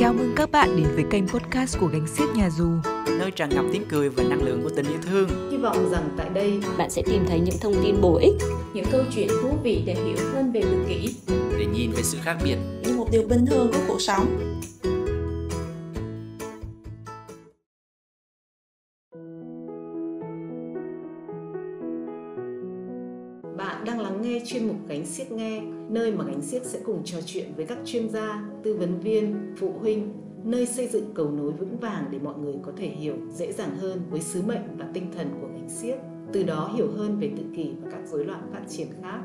Chào mừng các bạn đến với kênh podcast của Gánh Xiếc Nhà Dù. Nơi tràn ngập tiếng cười và năng lượng của tình yêu thương. Hy vọng rằng tại đây bạn sẽ tìm thấy những thông tin bổ ích, những câu chuyện thú vị để hiểu hơn về tự kỷ Để nhìn về sự khác biệt. Như một điều bình thường của cuộc sống chuyên mục Gánh Siếc Nghe, nơi mà Gánh Siếc sẽ cùng trò chuyện với các chuyên gia, tư vấn viên, phụ huynh, nơi xây dựng cầu nối vững vàng để mọi người có thể hiểu dễ dàng hơn với sứ mệnh và tinh thần của Gánh Siếc, từ đó hiểu hơn về tự kỷ và các rối loạn phát triển khác.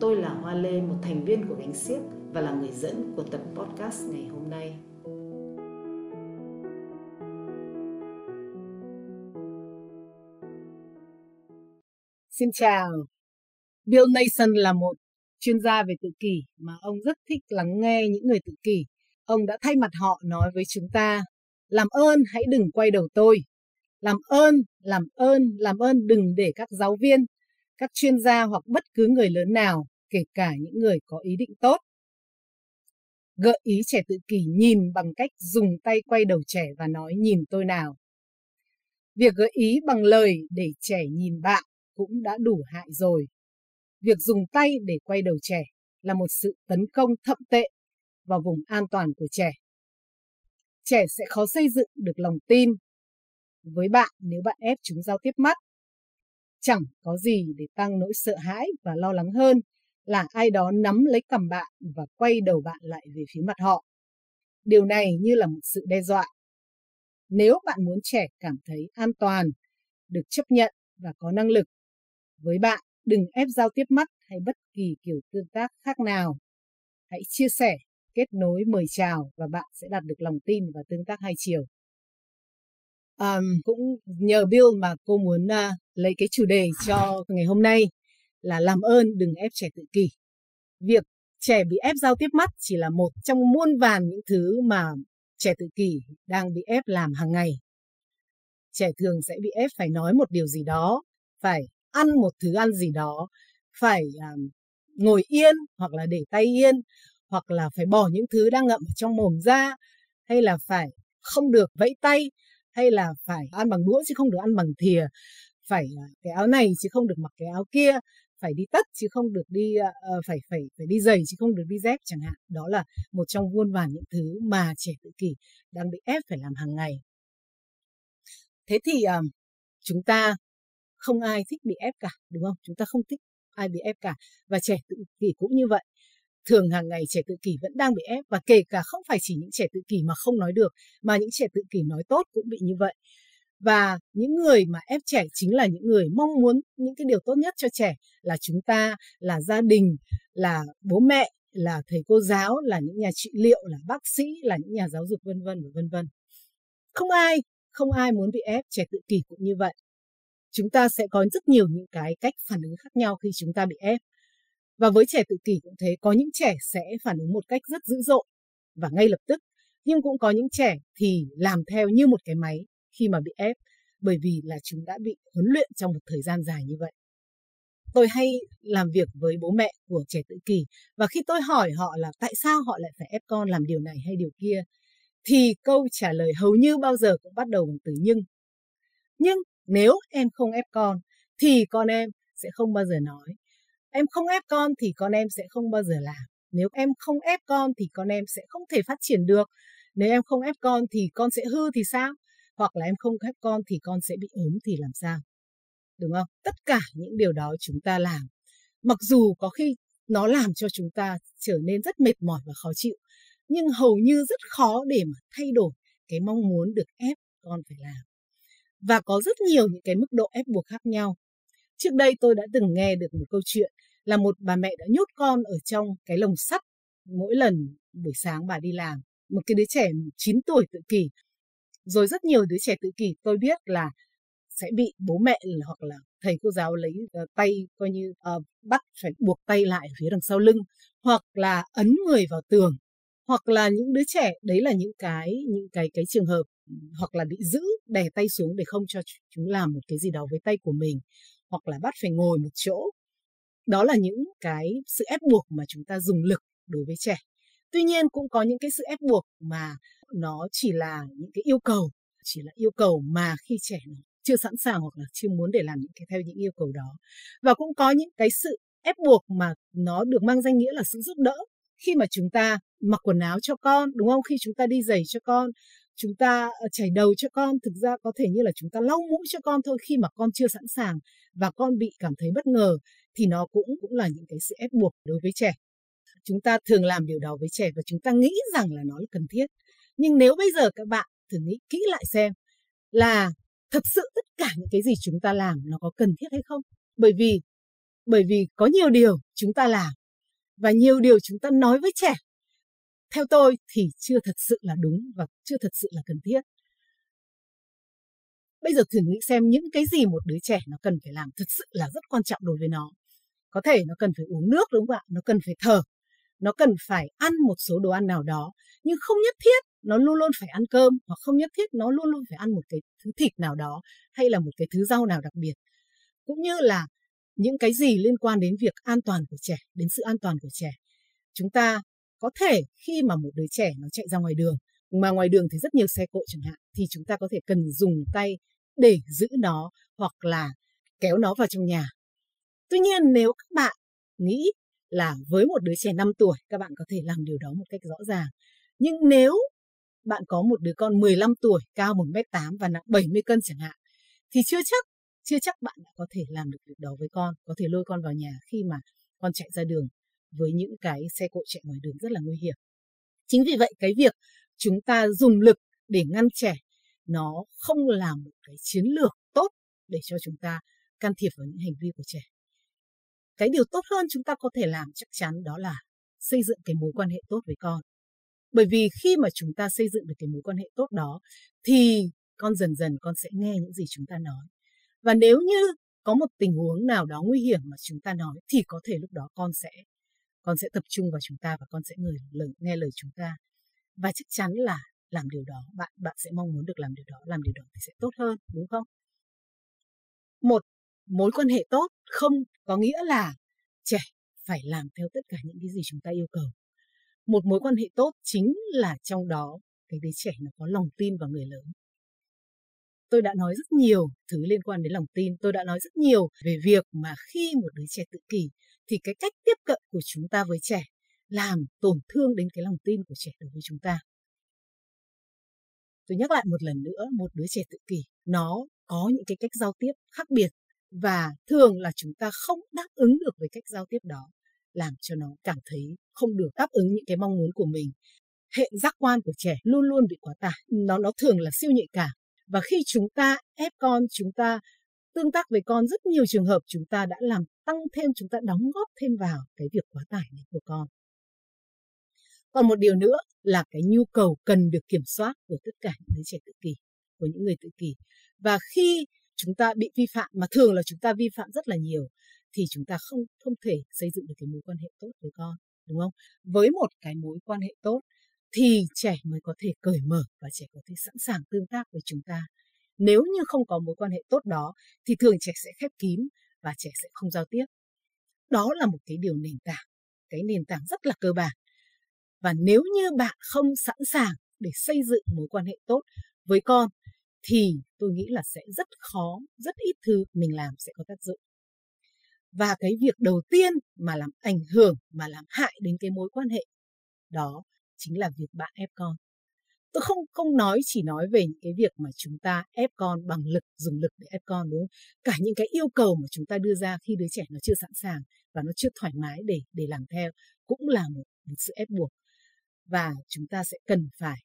Tôi là Hoa Lê, một thành viên của Gánh Siếc và là người dẫn của tập podcast ngày hôm nay. Xin chào, Bill Nason là một chuyên gia về tự kỷ mà ông rất thích lắng nghe những người tự kỷ. Ông đã thay mặt họ nói với chúng ta, làm ơn hãy đừng quay đầu tôi. Làm ơn, làm ơn, làm ơn đừng để các giáo viên, các chuyên gia hoặc bất cứ người lớn nào, kể cả những người có ý định tốt. Gợi ý trẻ tự kỷ nhìn bằng cách dùng tay quay đầu trẻ và nói nhìn tôi nào. Việc gợi ý bằng lời để trẻ nhìn bạn cũng đã đủ hại rồi việc dùng tay để quay đầu trẻ là một sự tấn công thậm tệ vào vùng an toàn của trẻ. Trẻ sẽ khó xây dựng được lòng tin với bạn nếu bạn ép chúng giao tiếp mắt. Chẳng có gì để tăng nỗi sợ hãi và lo lắng hơn là ai đó nắm lấy cầm bạn và quay đầu bạn lại về phía mặt họ. Điều này như là một sự đe dọa. Nếu bạn muốn trẻ cảm thấy an toàn, được chấp nhận và có năng lực với bạn Đừng ép giao tiếp mắt hay bất kỳ kiểu tương tác khác nào. Hãy chia sẻ, kết nối, mời chào và bạn sẽ đạt được lòng tin và tương tác hai chiều. Um, cũng nhờ Bill mà cô muốn uh, lấy cái chủ đề cho ngày hôm nay là làm ơn đừng ép trẻ tự kỷ. Việc trẻ bị ép giao tiếp mắt chỉ là một trong muôn vàn những thứ mà trẻ tự kỷ đang bị ép làm hàng ngày. Trẻ thường sẽ bị ép phải nói một điều gì đó, phải ăn một thứ ăn gì đó phải um, ngồi yên hoặc là để tay yên hoặc là phải bỏ những thứ đang ngậm ở trong mồm ra hay là phải không được vẫy tay hay là phải ăn bằng đũa chứ không được ăn bằng thìa phải à, cái áo này chứ không được mặc cái áo kia phải đi tất chứ không được đi uh, phải phải phải đi giày chứ không được đi dép chẳng hạn. Đó là một trong muôn vàn những thứ mà trẻ tự kỷ đang bị ép phải làm hàng ngày. Thế thì uh, chúng ta không ai thích bị ép cả, đúng không? Chúng ta không thích ai bị ép cả. Và trẻ tự kỷ cũng như vậy. Thường hàng ngày trẻ tự kỷ vẫn đang bị ép và kể cả không phải chỉ những trẻ tự kỷ mà không nói được, mà những trẻ tự kỷ nói tốt cũng bị như vậy. Và những người mà ép trẻ chính là những người mong muốn những cái điều tốt nhất cho trẻ, là chúng ta, là gia đình, là bố mẹ, là thầy cô giáo, là những nhà trị liệu, là bác sĩ, là những nhà giáo dục, vân vân và vân vân. Không ai không ai muốn bị ép, trẻ tự kỷ cũng như vậy chúng ta sẽ có rất nhiều những cái cách phản ứng khác nhau khi chúng ta bị ép. Và với trẻ tự kỷ cũng thế, có những trẻ sẽ phản ứng một cách rất dữ dội và ngay lập tức, nhưng cũng có những trẻ thì làm theo như một cái máy khi mà bị ép bởi vì là chúng đã bị huấn luyện trong một thời gian dài như vậy. Tôi hay làm việc với bố mẹ của trẻ tự kỷ và khi tôi hỏi họ là tại sao họ lại phải ép con làm điều này hay điều kia thì câu trả lời hầu như bao giờ cũng bắt đầu bằng từ nhưng. Nhưng nếu em không ép con, thì con em sẽ không bao giờ nói. Em không ép con thì con em sẽ không bao giờ làm. Nếu em không ép con thì con em sẽ không thể phát triển được. Nếu em không ép con thì con sẽ hư thì sao? Hoặc là em không ép con thì con sẽ bị ốm thì làm sao? Đúng không? Tất cả những điều đó chúng ta làm. Mặc dù có khi nó làm cho chúng ta trở nên rất mệt mỏi và khó chịu, nhưng hầu như rất khó để mà thay đổi cái mong muốn được ép con phải làm và có rất nhiều những cái mức độ ép buộc khác nhau. Trước đây tôi đã từng nghe được một câu chuyện là một bà mẹ đã nhốt con ở trong cái lồng sắt mỗi lần buổi sáng bà đi làm. Một cái đứa trẻ 9 tuổi tự kỷ. Rồi rất nhiều đứa trẻ tự kỷ tôi biết là sẽ bị bố mẹ hoặc là thầy cô giáo lấy uh, tay coi như uh, bắt phải buộc tay lại ở phía đằng sau lưng hoặc là ấn người vào tường hoặc là những đứa trẻ đấy là những cái những cái cái trường hợp hoặc là bị giữ, đè tay xuống để không cho chúng làm một cái gì đó với tay của mình, hoặc là bắt phải ngồi một chỗ. Đó là những cái sự ép buộc mà chúng ta dùng lực đối với trẻ. Tuy nhiên cũng có những cái sự ép buộc mà nó chỉ là những cái yêu cầu, chỉ là yêu cầu mà khi trẻ nó chưa sẵn sàng hoặc là chưa muốn để làm những cái, theo những yêu cầu đó. Và cũng có những cái sự ép buộc mà nó được mang danh nghĩa là sự giúp đỡ. Khi mà chúng ta mặc quần áo cho con, đúng không? Khi chúng ta đi giày cho con chúng ta ờ, chảy đầu cho con, thực ra có thể như là chúng ta lau mũi cho con thôi, khi mà con chưa sẵn sàng và con bị cảm thấy bất ngờ thì nó cũng cũng là những cái sự ép buộc đối với trẻ. Chúng ta thường làm điều đó với trẻ và chúng ta nghĩ rằng là nó là cần thiết. Nhưng nếu bây giờ các bạn thử nghĩ kỹ lại xem là thật sự tất cả những cái gì chúng ta làm nó có cần thiết hay không? Bởi vì bởi vì có nhiều điều chúng ta làm và nhiều điều chúng ta nói với trẻ theo tôi thì chưa thật sự là đúng và chưa thật sự là cần thiết. Bây giờ thử nghĩ xem những cái gì một đứa trẻ nó cần phải làm thật sự là rất quan trọng đối với nó. Có thể nó cần phải uống nước, đúng không ạ? Nó cần phải thở. Nó cần phải ăn một số đồ ăn nào đó, nhưng không nhất thiết nó luôn luôn phải ăn cơm, hoặc không nhất thiết nó luôn luôn phải ăn một cái thứ thịt nào đó, hay là một cái thứ rau nào đặc biệt. Cũng như là những cái gì liên quan đến việc an toàn của trẻ, đến sự an toàn của trẻ. Chúng ta có thể khi mà một đứa trẻ nó chạy ra ngoài đường, mà ngoài đường thì rất nhiều xe cộ chẳng hạn, thì chúng ta có thể cần dùng tay để giữ nó hoặc là kéo nó vào trong nhà. Tuy nhiên nếu các bạn nghĩ là với một đứa trẻ 5 tuổi, các bạn có thể làm điều đó một cách rõ ràng. Nhưng nếu bạn có một đứa con 15 tuổi, cao 1m8 và nặng 70 cân chẳng hạn, thì chưa chắc chưa chắc bạn đã có thể làm được việc đó với con, có thể lôi con vào nhà khi mà con chạy ra đường với những cái xe cộ chạy ngoài đường rất là nguy hiểm. Chính vì vậy, cái việc chúng ta dùng lực để ngăn trẻ nó không là một cái chiến lược tốt để cho chúng ta can thiệp vào những hành vi của trẻ. Cái điều tốt hơn chúng ta có thể làm chắc chắn đó là xây dựng cái mối quan hệ tốt với con. Bởi vì khi mà chúng ta xây dựng được cái mối quan hệ tốt đó, thì con dần dần con sẽ nghe những gì chúng ta nói. Và nếu như có một tình huống nào đó nguy hiểm mà chúng ta nói, thì có thể lúc đó con sẽ con sẽ tập trung vào chúng ta và con sẽ người lời, nghe lời chúng ta. Và chắc chắn là làm điều đó bạn bạn sẽ mong muốn được làm điều đó làm điều đó thì sẽ tốt hơn đúng không? Một mối quan hệ tốt không có nghĩa là trẻ phải làm theo tất cả những cái gì chúng ta yêu cầu. Một mối quan hệ tốt chính là trong đó cái đứa trẻ nó có lòng tin vào người lớn tôi đã nói rất nhiều thứ liên quan đến lòng tin, tôi đã nói rất nhiều về việc mà khi một đứa trẻ tự kỷ thì cái cách tiếp cận của chúng ta với trẻ làm tổn thương đến cái lòng tin của trẻ đối với chúng ta. Tôi nhắc lại một lần nữa, một đứa trẻ tự kỷ, nó có những cái cách giao tiếp khác biệt và thường là chúng ta không đáp ứng được với cách giao tiếp đó, làm cho nó cảm thấy không được đáp ứng những cái mong muốn của mình. Hệ giác quan của trẻ luôn luôn bị quá tải, nó nó thường là siêu nhạy cảm và khi chúng ta ép con chúng ta tương tác với con, rất nhiều trường hợp chúng ta đã làm tăng thêm, chúng ta đóng góp thêm vào cái việc quá tải này của con. Còn một điều nữa là cái nhu cầu cần được kiểm soát của tất cả những đứa trẻ tự kỷ, của những người tự kỷ. Và khi chúng ta bị vi phạm, mà thường là chúng ta vi phạm rất là nhiều, thì chúng ta không không thể xây dựng được cái mối quan hệ tốt với con, đúng không? Với một cái mối quan hệ tốt thì trẻ mới có thể cởi mở và trẻ có thể sẵn sàng tương tác với chúng ta. Nếu như không có mối quan hệ tốt đó, thì thường trẻ sẽ khép kín và trẻ sẽ không giao tiếp. Đó là một cái điều nền tảng, cái nền tảng rất là cơ bản. Và nếu như bạn không sẵn sàng để xây dựng mối quan hệ tốt với con, thì tôi nghĩ là sẽ rất khó, rất ít thứ mình làm sẽ có tác dụng. Và cái việc đầu tiên mà làm ảnh hưởng, mà làm hại đến cái mối quan hệ đó chính là việc bạn ép con. Tôi không không nói chỉ nói về những cái việc mà chúng ta ép con bằng lực dùng lực để ép con đúng không? Cả những cái yêu cầu mà chúng ta đưa ra khi đứa trẻ nó chưa sẵn sàng và nó chưa thoải mái để để làm theo cũng là một, một sự ép buộc. Và chúng ta sẽ cần phải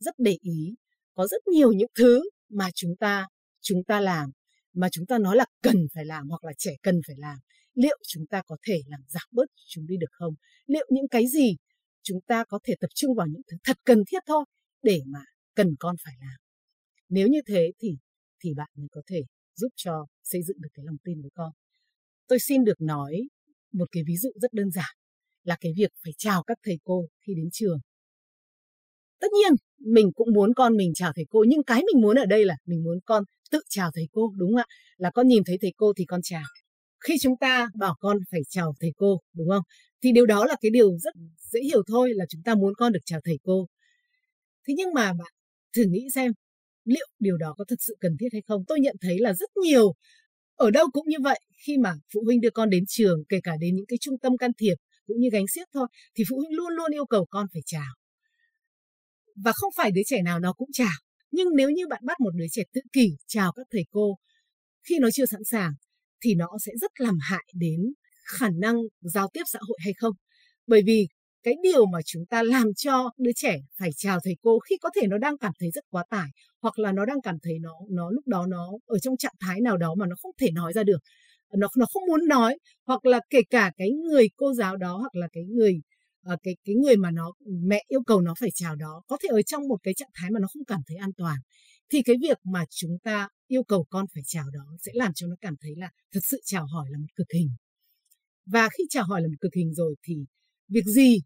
rất để ý có rất nhiều những thứ mà chúng ta chúng ta làm mà chúng ta nói là cần phải làm hoặc là trẻ cần phải làm. Liệu chúng ta có thể làm giảm bớt chúng đi được không? Liệu những cái gì chúng ta có thể tập trung vào những thứ thật cần thiết thôi để mà cần con phải làm. Nếu như thế thì thì bạn mới có thể giúp cho xây dựng được cái lòng tin với con. Tôi xin được nói một cái ví dụ rất đơn giản là cái việc phải chào các thầy cô khi đến trường. Tất nhiên, mình cũng muốn con mình chào thầy cô, nhưng cái mình muốn ở đây là mình muốn con tự chào thầy cô, đúng không ạ? Là con nhìn thấy thầy cô thì con chào. Khi chúng ta bảo con phải chào thầy cô, đúng không? Thì điều đó là cái điều rất dễ hiểu thôi là chúng ta muốn con được chào thầy cô. Thế nhưng mà bạn thử nghĩ xem, liệu điều đó có thật sự cần thiết hay không? Tôi nhận thấy là rất nhiều, ở đâu cũng như vậy, khi mà phụ huynh đưa con đến trường, kể cả đến những cái trung tâm can thiệp cũng như gánh xiếc thôi, thì phụ huynh luôn luôn yêu cầu con phải chào. Và không phải đứa trẻ nào nó cũng chào, nhưng nếu như bạn bắt một đứa trẻ tự kỷ chào các thầy cô, khi nó chưa sẵn sàng, thì nó sẽ rất làm hại đến khả năng giao tiếp xã hội hay không? Bởi vì cái điều mà chúng ta làm cho đứa trẻ phải chào thầy cô khi có thể nó đang cảm thấy rất quá tải, hoặc là nó đang cảm thấy nó nó lúc đó nó ở trong trạng thái nào đó mà nó không thể nói ra được, nó nó không muốn nói, hoặc là kể cả cái người cô giáo đó, hoặc là cái người ờ, cái cái người mà nó, mẹ yêu cầu nó phải chào đó, có thể ở trong một cái trạng thái mà nó không cảm thấy an toàn, thì cái việc mà chúng ta yêu cầu con phải chào đó sẽ làm cho nó cảm thấy là thật sự chào hỏi là một cực hình. Và khi chào hỏi là một cực hình rồi thì việc gì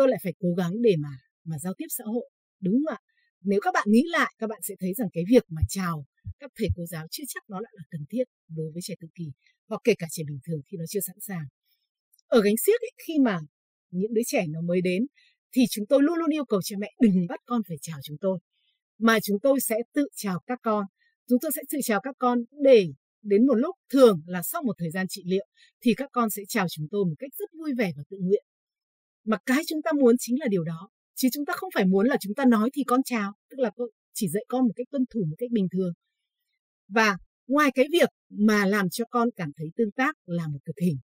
tôi lại phải cố gắng để mà mà giao tiếp xã hội. Đúng không ạ? Nếu các bạn nghĩ lại các bạn sẽ thấy rằng cái việc mà chào các thầy cô giáo chưa chắc nó lại là cần thiết đối với trẻ tự kỷ hoặc kể cả trẻ bình thường khi nó chưa sẵn sàng. Ở gánh xiếc ấy, khi mà những đứa trẻ nó mới đến thì chúng tôi luôn luôn yêu cầu cha mẹ đừng bắt con phải chào chúng tôi mà chúng tôi sẽ tự chào các con. Chúng tôi sẽ tự chào các con để đến một lúc thường là sau một thời gian trị liệu thì các con sẽ chào chúng tôi một cách rất vui vẻ và tự nguyện mà cái chúng ta muốn chính là điều đó. Chứ chúng ta không phải muốn là chúng ta nói thì con chào, tức là chỉ dạy con một cách tuân thủ, một cách bình thường. Và ngoài cái việc mà làm cho con cảm thấy tương tác là một cực hình,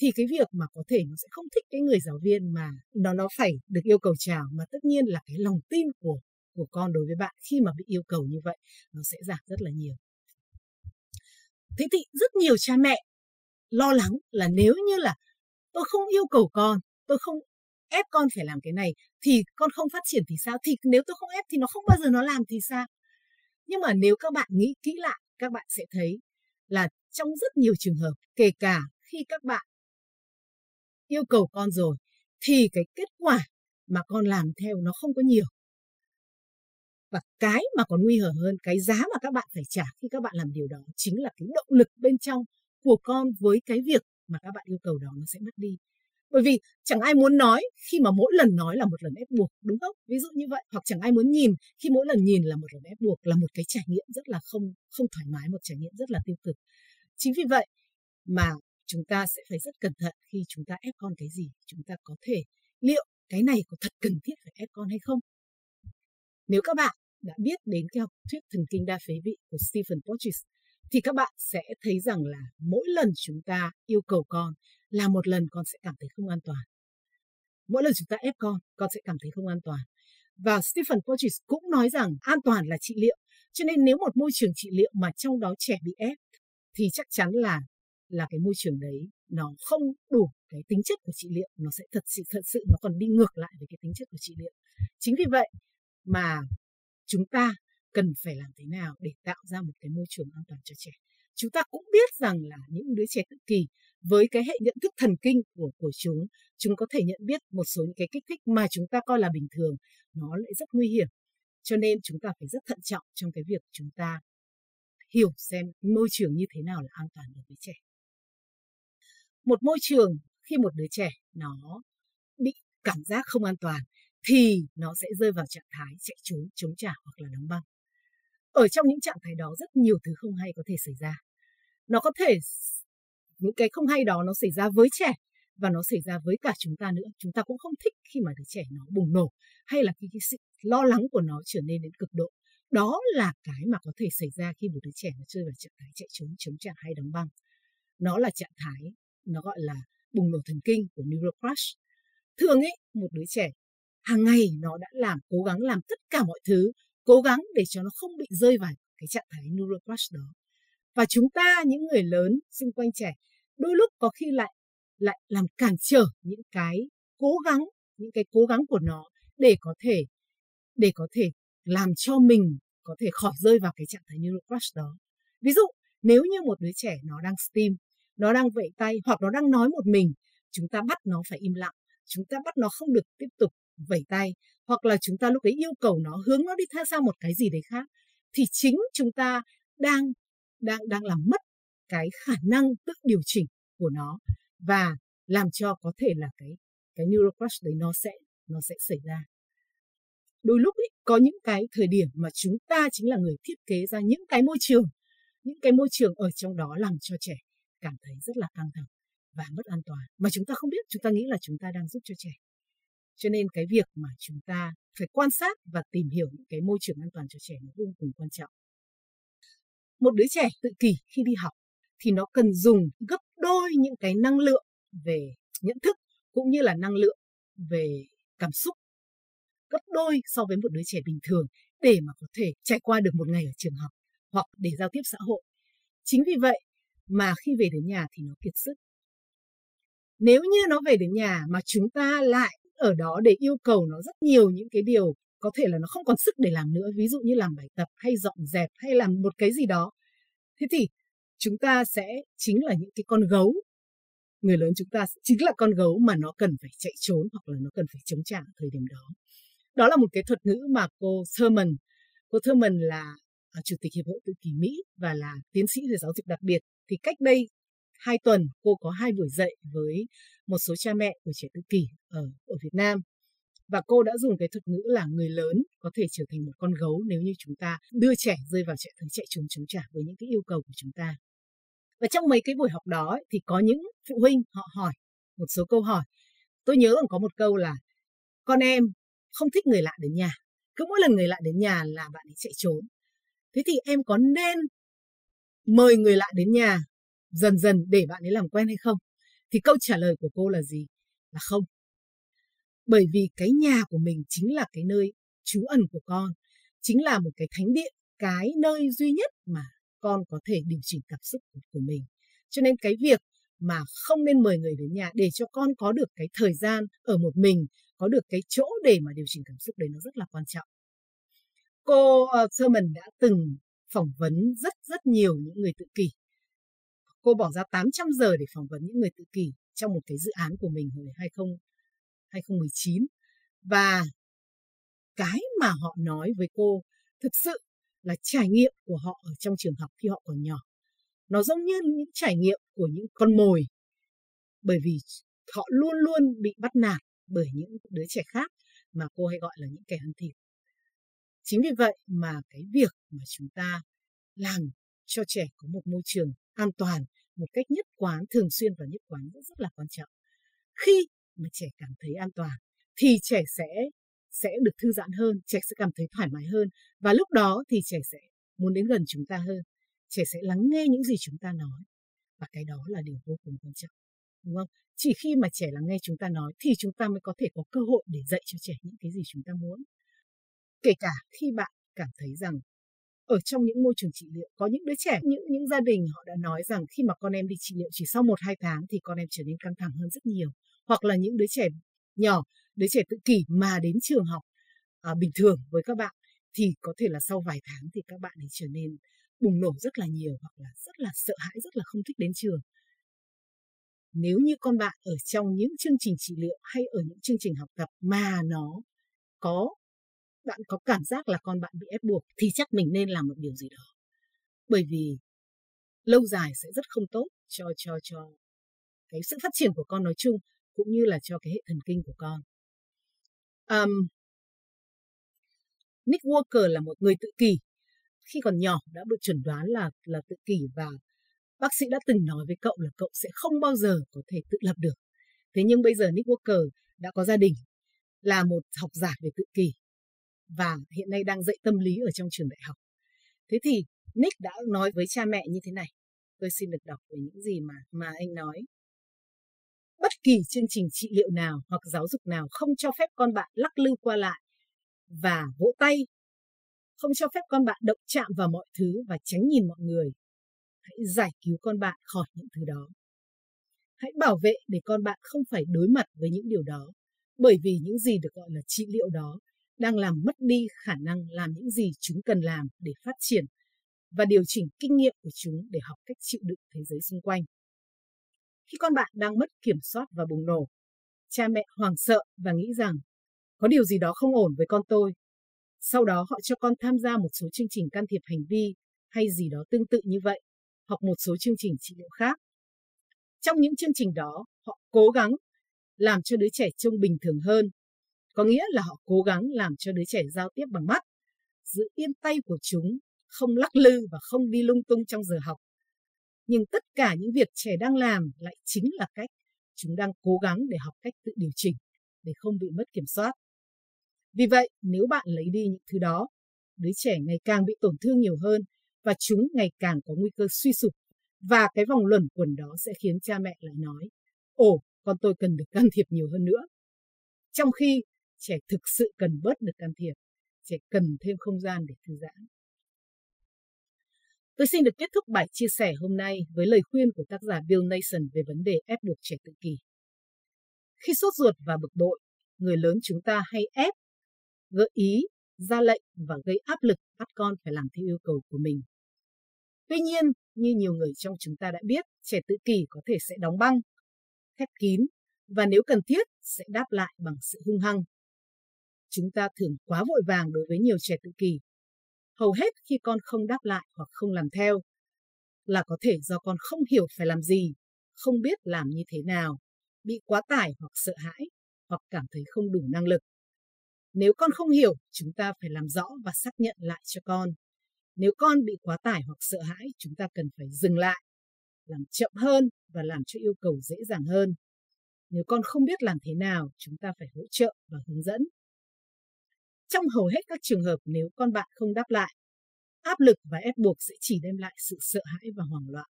thì cái việc mà có thể nó sẽ không thích cái người giáo viên mà nó nó phải được yêu cầu chào, mà tất nhiên là cái lòng tin của của con đối với bạn khi mà bị yêu cầu như vậy nó sẽ giảm rất là nhiều. Thế thì rất nhiều cha mẹ lo lắng là nếu như là tôi không yêu cầu con, tôi không ép con phải làm cái này thì con không phát triển thì sao? Thì nếu tôi không ép thì nó không bao giờ nó làm thì sao? Nhưng mà nếu các bạn nghĩ kỹ lại, các bạn sẽ thấy là trong rất nhiều trường hợp, kể cả khi các bạn yêu cầu con rồi, thì cái kết quả mà con làm theo nó không có nhiều. Và cái mà còn nguy hiểm hơn, cái giá mà các bạn phải trả khi các bạn làm điều đó chính là cái động lực bên trong của con với cái việc mà các bạn yêu cầu đó nó sẽ mất đi bởi vì chẳng ai muốn nói khi mà mỗi lần nói là một lần ép buộc, đúng không? Ví dụ như vậy. Hoặc chẳng ai muốn nhìn khi mỗi lần nhìn là một lần ép buộc, là một cái trải nghiệm rất là không không thoải mái, một trải nghiệm rất là tiêu cực. Chính vì vậy mà chúng ta sẽ phải rất cẩn thận khi chúng ta ép con cái gì, chúng ta có thể liệu cái này có thật cần thiết phải ép con hay không? Nếu các bạn đã biết đến cái học thuyết thần kinh đa phế vị của Stephen Porges, thì các bạn sẽ thấy rằng là mỗi lần chúng ta yêu cầu con là một lần con sẽ cảm thấy không an toàn. Mỗi lần chúng ta ép con, con sẽ cảm thấy không an toàn. Và Stephen Porges cũng nói rằng an toàn là trị liệu. Cho nên nếu một môi trường trị liệu mà trong đó trẻ bị ép thì chắc chắn là là cái môi trường đấy nó không đủ cái tính chất của trị liệu, nó sẽ thật sự thật sự nó còn đi ngược lại với cái tính chất của trị liệu. Chính vì vậy mà chúng ta cần phải làm thế nào để tạo ra một cái môi trường an toàn cho trẻ. Chúng ta cũng biết rằng là những đứa trẻ tự kỷ với cái hệ nhận thức thần kinh của của chúng chúng có thể nhận biết một số những cái kích thích mà chúng ta coi là bình thường, nó lại rất nguy hiểm. Cho nên chúng ta phải rất thận trọng trong cái việc chúng ta hiểu xem môi trường như thế nào là an toàn đối với trẻ. Một môi trường khi một đứa trẻ nó bị cảm giác không an toàn thì nó sẽ rơi vào trạng thái chạy trốn, chống trả hoặc là đóng băng. Ở trong những trạng thái đó rất nhiều thứ không hay có thể xảy ra nó có thể những cái không hay đó nó xảy ra với trẻ và nó xảy ra với cả chúng ta nữa. Chúng ta cũng không thích khi mà đứa trẻ nó bùng nổ hay là cái, cái sự lo lắng của nó trở nên đến cực độ. Đó là cái mà có thể xảy ra khi một đứa trẻ nó rơi vào trạng thái chạy trốn chống trả hay đóng băng. Nó là trạng thái nó gọi là bùng nổ thần kinh của neurocrash thường ấy một đứa trẻ hàng ngày nó đã làm cố gắng làm tất cả mọi thứ cố gắng để cho nó không bị rơi vào cái trạng thái neurocrash đó và chúng ta, những người lớn xung quanh trẻ, đôi lúc có khi lại lại làm cản trở những cái cố gắng, những cái cố gắng của nó để có thể, để có thể làm cho mình có thể khỏi rơi vào cái trạng thái neurocrush đó. Ví dụ, nếu như một đứa trẻ nó đang steam, nó đang vẫy tay hoặc nó đang nói một mình, chúng ta bắt nó phải im lặng, chúng ta bắt nó không được tiếp tục vẩy tay, hoặc là chúng ta lúc ấy yêu cầu nó hướng nó đi theo sang một cái gì đấy khác, thì chính chúng ta đang đang đang làm mất cái khả năng tự điều chỉnh của nó và làm cho có thể là cái cái neurocrash đấy nó sẽ nó sẽ xảy ra. Đôi lúc ấy, có những cái thời điểm mà chúng ta chính là người thiết kế ra những cái môi trường những cái môi trường ở trong đó làm cho trẻ cảm thấy rất là căng thẳng và mất an toàn mà chúng ta không biết chúng ta nghĩ là chúng ta đang giúp cho trẻ. Cho nên cái việc mà chúng ta phải quan sát và tìm hiểu những cái môi trường an toàn cho trẻ nó vô cùng quan trọng một đứa trẻ tự kỷ khi đi học thì nó cần dùng gấp đôi những cái năng lượng về nhận thức cũng như là năng lượng về cảm xúc gấp đôi so với một đứa trẻ bình thường để mà có thể trải qua được một ngày ở trường học hoặc để giao tiếp xã hội. Chính vì vậy mà khi về đến nhà thì nó kiệt sức. Nếu như nó về đến nhà mà chúng ta lại ở đó để yêu cầu nó rất nhiều những cái điều có thể là nó không còn sức để làm nữa, ví dụ như làm bài tập hay dọn dẹp hay làm một cái gì đó. Thế thì chúng ta sẽ chính là những cái con gấu người lớn chúng ta chính là con gấu mà nó cần phải chạy trốn hoặc là nó cần phải chống trả ở thời điểm đó. Đó là một cái thuật ngữ mà cô Thurman, cô Thurman là à, chủ tịch hiệp hội tự kỷ Mỹ và là tiến sĩ về giáo dục đặc biệt. Thì cách đây hai tuần cô có hai buổi dạy với một số cha mẹ của trẻ tự kỷ ở ở Việt Nam và cô đã dùng cái thuật ngữ là người lớn có thể trở thành một con gấu nếu như chúng ta đưa trẻ rơi vào trạng thái chạy trốn chống trả với những cái yêu cầu của chúng ta. Và trong mấy cái buổi học đó ấy, thì có những phụ huynh họ hỏi một số câu hỏi. Tôi nhớ còn có một câu là con em không thích người lạ đến nhà. Cứ mỗi lần người lạ đến nhà là bạn ấy chạy trốn. Thế thì em có nên mời người lạ đến nhà dần dần để bạn ấy làm quen hay không? Thì câu trả lời của cô là gì? Là không bởi vì cái nhà của mình chính là cái nơi trú ẩn của con chính là một cái thánh điện cái nơi duy nhất mà con có thể điều chỉnh cảm xúc của mình. Cho nên cái việc mà không nên mời người đến nhà để cho con có được cái thời gian ở một mình có được cái chỗ để mà điều chỉnh cảm xúc đấy nó rất là quan trọng. Cô uh, Thurman đã từng phỏng vấn rất rất nhiều những người tự kỷ. Cô bỏ ra 800 giờ để phỏng vấn những người tự kỷ trong một cái dự án của mình hồi 20 2019 và cái mà họ nói với cô thực sự là trải nghiệm của họ ở trong trường học khi họ còn nhỏ. Nó giống như những trải nghiệm của những con mồi bởi vì họ luôn luôn bị bắt nạt bởi những đứa trẻ khác mà cô hay gọi là những kẻ ăn thịt. Chính vì vậy mà cái việc mà chúng ta làm cho trẻ có một môi trường an toàn một cách nhất quán, thường xuyên và nhất quán rất rất là quan trọng. Khi mà trẻ cảm thấy an toàn thì trẻ sẽ sẽ được thư giãn hơn, trẻ sẽ cảm thấy thoải mái hơn và lúc đó thì trẻ sẽ muốn đến gần chúng ta hơn. Trẻ sẽ lắng nghe những gì chúng ta nói và cái đó là điều vô cùng quan trọng. Đúng không? Chỉ khi mà trẻ lắng nghe chúng ta nói thì chúng ta mới có thể có cơ hội để dạy cho trẻ những cái gì chúng ta muốn. Kể cả khi bạn cảm thấy rằng ở trong những môi trường trị liệu có những đứa trẻ những những gia đình họ đã nói rằng khi mà con em đi trị liệu chỉ sau một hai tháng thì con em trở nên căng thẳng hơn rất nhiều hoặc là những đứa trẻ nhỏ đứa trẻ tự kỷ mà đến trường học à, bình thường với các bạn thì có thể là sau vài tháng thì các bạn ấy trở nên bùng nổ rất là nhiều hoặc là rất là sợ hãi rất là không thích đến trường. Nếu như con bạn ở trong những chương trình trị liệu hay ở những chương trình học tập mà nó có bạn có cảm giác là con bạn bị ép buộc thì chắc mình nên làm một điều gì đó. Bởi vì lâu dài sẽ rất không tốt cho cho cho cái sự phát triển của con nói chung cũng như là cho cái hệ thần kinh của con um, Nick Walker là một người tự kỷ khi còn nhỏ đã được chuẩn đoán là là tự kỷ và bác sĩ đã từng nói với cậu là cậu sẽ không bao giờ có thể tự lập được. Thế nhưng bây giờ Nick Walker đã có gia đình, là một học giả về tự kỷ và hiện nay đang dạy tâm lý ở trong trường đại học. Thế thì Nick đã nói với cha mẹ như thế này. Tôi xin được đọc về những gì mà mà anh nói. Kỳ chương trình trị liệu nào hoặc giáo dục nào không cho phép con bạn lắc lư qua lại và vỗ tay, không cho phép con bạn động chạm vào mọi thứ và tránh nhìn mọi người. Hãy giải cứu con bạn khỏi những thứ đó. Hãy bảo vệ để con bạn không phải đối mặt với những điều đó, bởi vì những gì được gọi là trị liệu đó đang làm mất đi khả năng làm những gì chúng cần làm để phát triển và điều chỉnh kinh nghiệm của chúng để học cách chịu đựng thế giới xung quanh. Khi con bạn đang mất kiểm soát và bùng nổ, cha mẹ hoảng sợ và nghĩ rằng có điều gì đó không ổn với con tôi. Sau đó họ cho con tham gia một số chương trình can thiệp hành vi hay gì đó tương tự như vậy. hoặc một số chương trình trị liệu khác. Trong những chương trình đó, họ cố gắng làm cho đứa trẻ trông bình thường hơn. Có nghĩa là họ cố gắng làm cho đứa trẻ giao tiếp bằng mắt, giữ yên tay của chúng, không lắc lư và không đi lung tung trong giờ học. Nhưng tất cả những việc trẻ đang làm lại chính là cách chúng đang cố gắng để học cách tự điều chỉnh, để không bị mất kiểm soát. Vì vậy, nếu bạn lấy đi những thứ đó, đứa trẻ ngày càng bị tổn thương nhiều hơn và chúng ngày càng có nguy cơ suy sụp. Và cái vòng luẩn quẩn đó sẽ khiến cha mẹ lại nói, ồ, con tôi cần được can thiệp nhiều hơn nữa. Trong khi trẻ thực sự cần bớt được can thiệp, trẻ cần thêm không gian để thư giãn. Tôi xin được kết thúc bài chia sẻ hôm nay với lời khuyên của tác giả Bill Nason về vấn đề ép buộc trẻ tự kỷ. Khi sốt ruột và bực bội, người lớn chúng ta hay ép, gợi ý, ra lệnh và gây áp lực bắt con phải làm theo yêu cầu của mình. Tuy nhiên, như nhiều người trong chúng ta đã biết, trẻ tự kỷ có thể sẽ đóng băng, khép kín và nếu cần thiết sẽ đáp lại bằng sự hung hăng. Chúng ta thường quá vội vàng đối với nhiều trẻ tự kỷ hầu hết khi con không đáp lại hoặc không làm theo là có thể do con không hiểu phải làm gì, không biết làm như thế nào, bị quá tải hoặc sợ hãi, hoặc cảm thấy không đủ năng lực. Nếu con không hiểu, chúng ta phải làm rõ và xác nhận lại cho con. Nếu con bị quá tải hoặc sợ hãi, chúng ta cần phải dừng lại, làm chậm hơn và làm cho yêu cầu dễ dàng hơn. Nếu con không biết làm thế nào, chúng ta phải hỗ trợ và hướng dẫn. Trong hầu hết các trường hợp nếu con bạn không đáp lại, áp lực và ép buộc sẽ chỉ đem lại sự sợ hãi và hoảng loạn.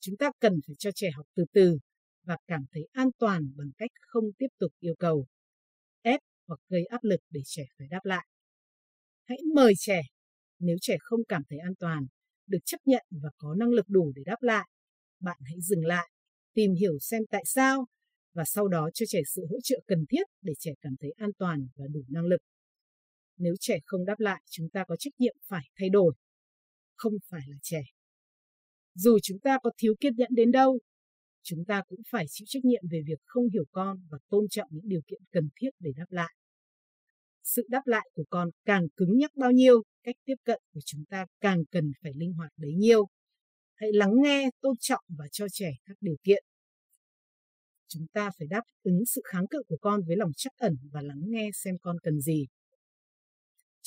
Chúng ta cần phải cho trẻ học từ từ và cảm thấy an toàn bằng cách không tiếp tục yêu cầu, ép hoặc gây áp lực để trẻ phải đáp lại. Hãy mời trẻ nếu trẻ không cảm thấy an toàn, được chấp nhận và có năng lực đủ để đáp lại. Bạn hãy dừng lại, tìm hiểu xem tại sao và sau đó cho trẻ sự hỗ trợ cần thiết để trẻ cảm thấy an toàn và đủ năng lực. Nếu trẻ không đáp lại, chúng ta có trách nhiệm phải thay đổi, không phải là trẻ. Dù chúng ta có thiếu kiên nhẫn đến đâu, chúng ta cũng phải chịu trách nhiệm về việc không hiểu con và tôn trọng những điều kiện cần thiết để đáp lại. Sự đáp lại của con càng cứng nhắc bao nhiêu, cách tiếp cận của chúng ta càng cần phải linh hoạt bấy nhiêu. Hãy lắng nghe, tôn trọng và cho trẻ các điều kiện. Chúng ta phải đáp ứng sự kháng cự của con với lòng chắc ẩn và lắng nghe xem con cần gì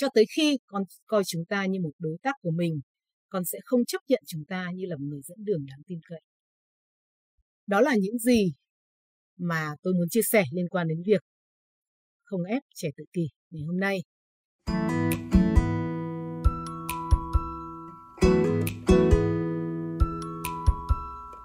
cho tới khi con coi chúng ta như một đối tác của mình, con sẽ không chấp nhận chúng ta như là một người dẫn đường đáng tin cậy. Đó là những gì mà tôi muốn chia sẻ liên quan đến việc không ép trẻ tự kỷ ngày hôm nay.